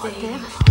Stay.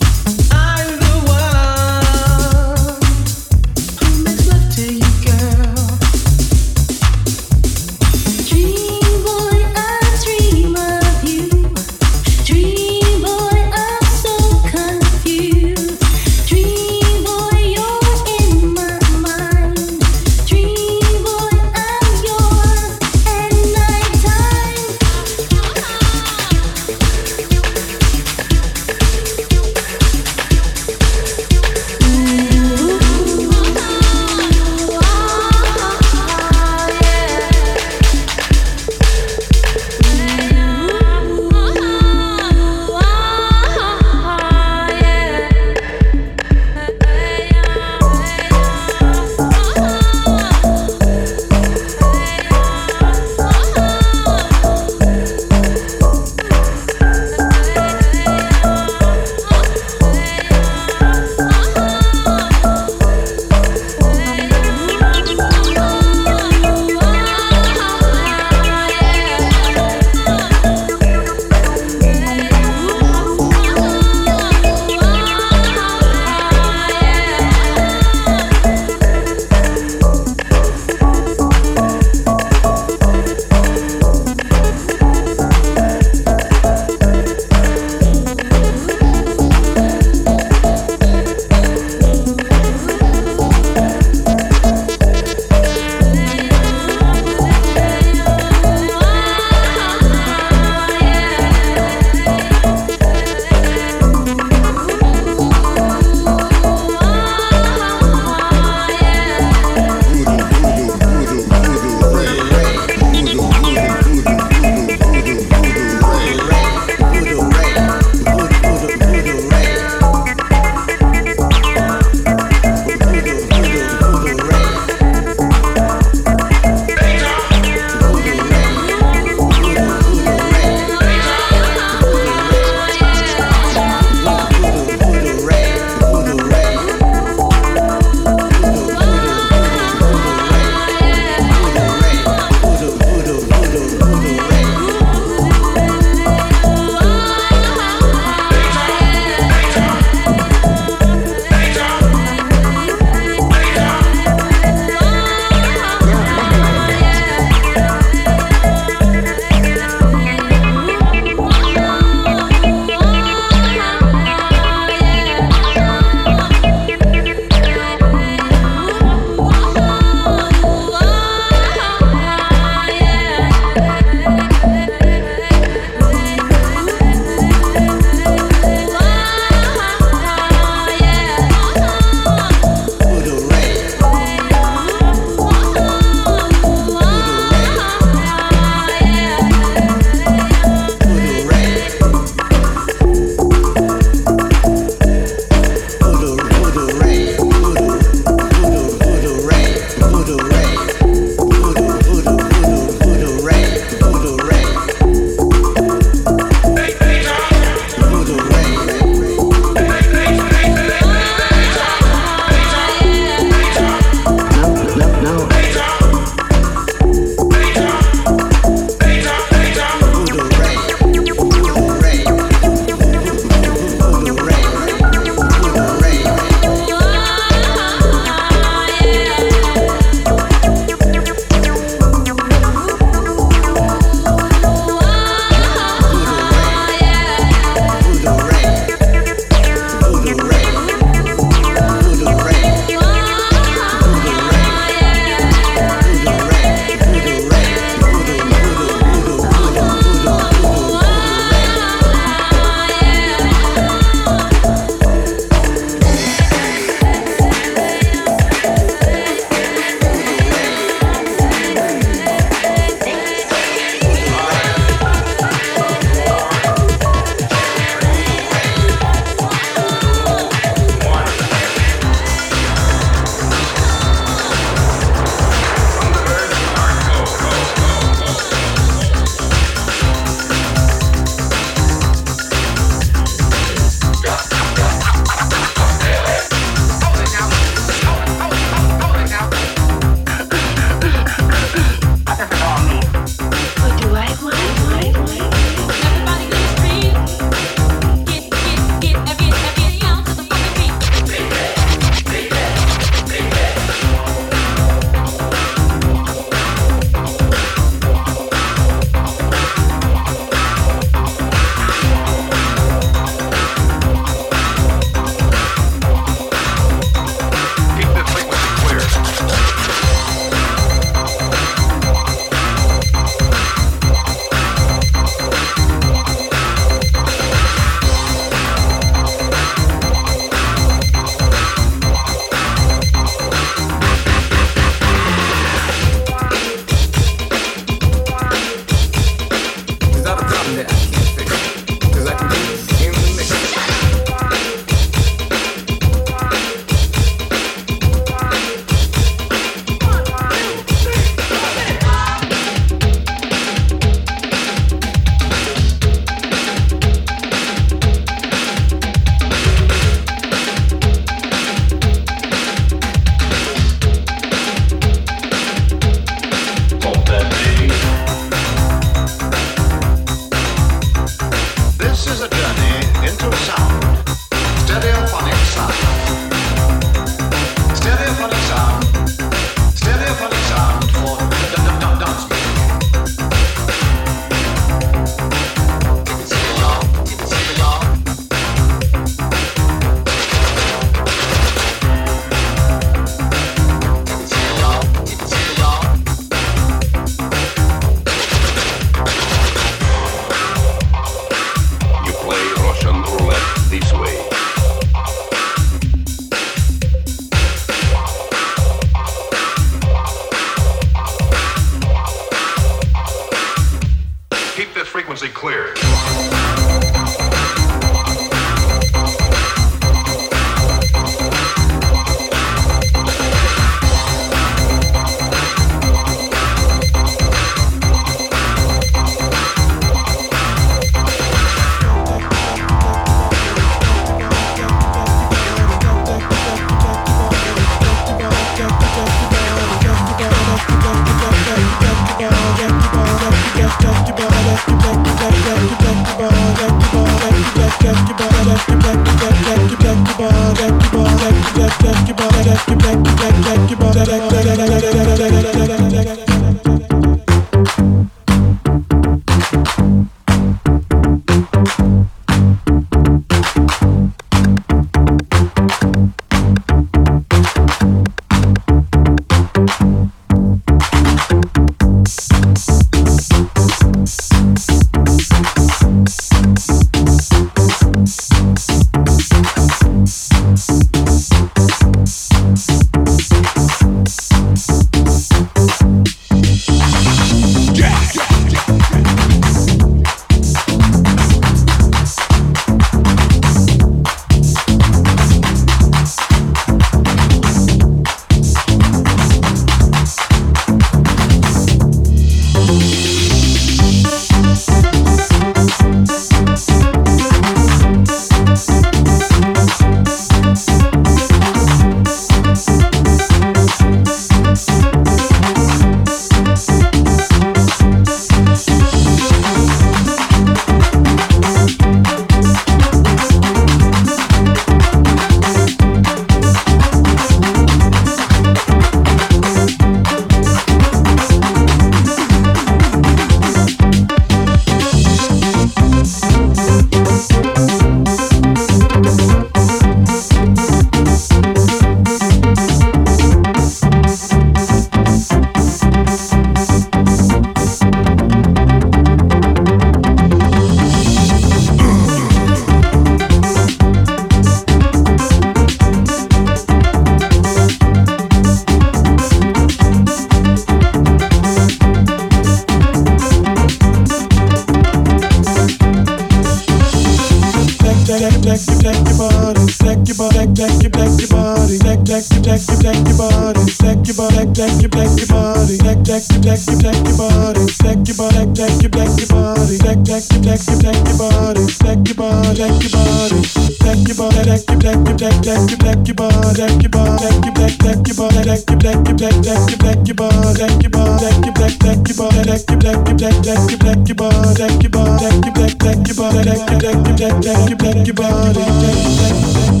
Your body,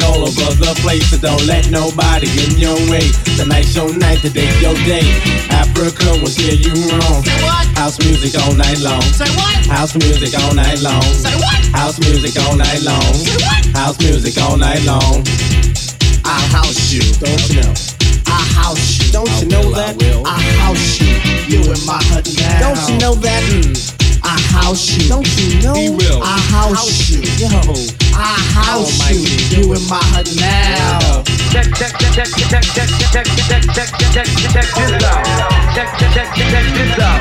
it all over the place. So don't let nobody get in your way. Tonight's your night, today's your day. Afrika will steer you wrong. Say what? House music all night long. Say what? House music all night long. Say what? House music all night long. Say what? House music all night long. I house you. Don't you know? I house you. Don't you know that? I house you. You in my hut now. Don't you know that? Mm. I house you. Don't you know? He will. I house you. Yo. I house you. Almighty. You in my hut now. check check check check check check check check check check check check this out. Check check check check this out.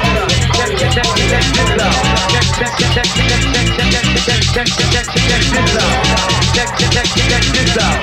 Check check check check this out. Check check check check check check check check check check check this out. Check check check check this out.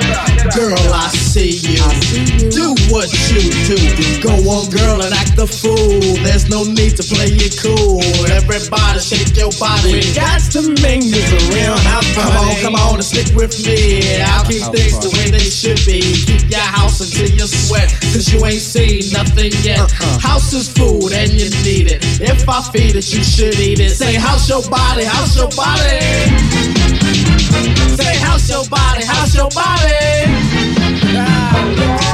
Girl, I see you. Do what you do. Go on, girl, and act the fool. There's no need to play it cool. Everybody shake your body. We got to make this a real house Come on, come on and stick with me. I'll keep things the way they should be. Keep your house until you sweat, cause you ain't seen nothing yet. Uh-uh. House is food and you need it. If I feed it, you should eat it. Say, house your body, house your body. Say, house your body, house your body.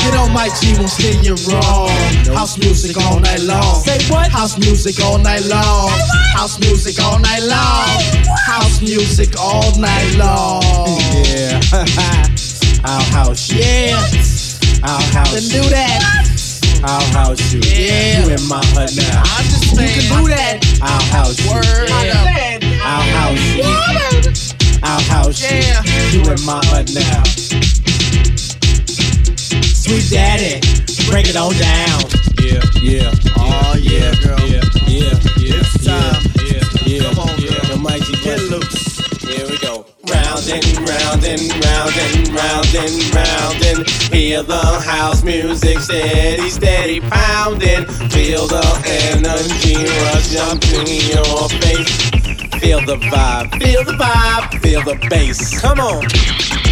You know my G won't steer you wrong. House music all night long. Say what? House music all night long. House music all night long. House music all night long. Yeah. I'll house you. Yeah, I'll then house do that. I'll house you. Yeah. You in my hut now. I understand. You can do that. I'll house you. Word. Yeah. I'll house you. I'll house Yeah. you. You in my hut now. Sweet daddy, break it on down. Yeah, yeah. Oh, yeah, girl. Yeah, yeah, yeah. It's time. Yeah, yeah. Come on, girl. The mighty Get Buster. loose. Here we go. Round and round and round and round and round and hear the house music steady, steady pounding. Feel the energy rush up to your face. Feel the vibe, feel the vibe, feel the bass. Come on.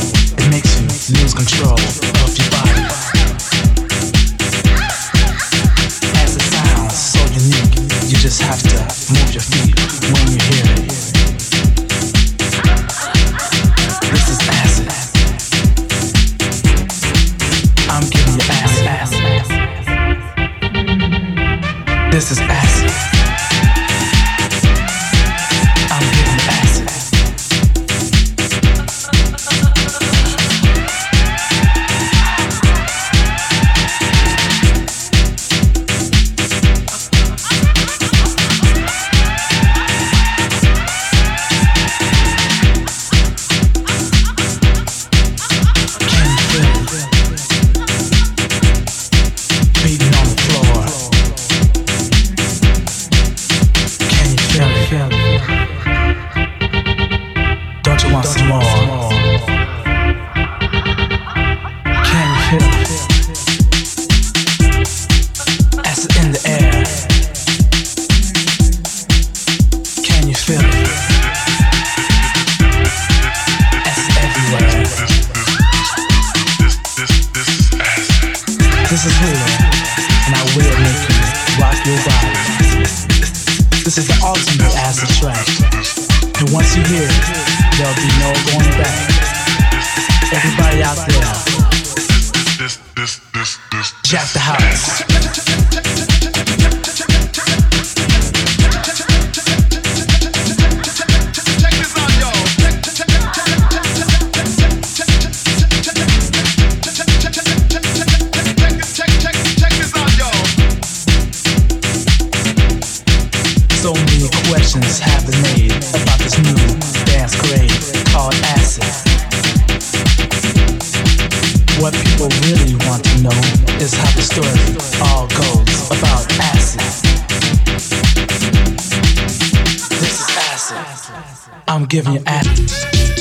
It makes you lose control of your body. As so unique, you just have to. people really want to know is how the story all goes about acid. This is acid. I'm giving you acid.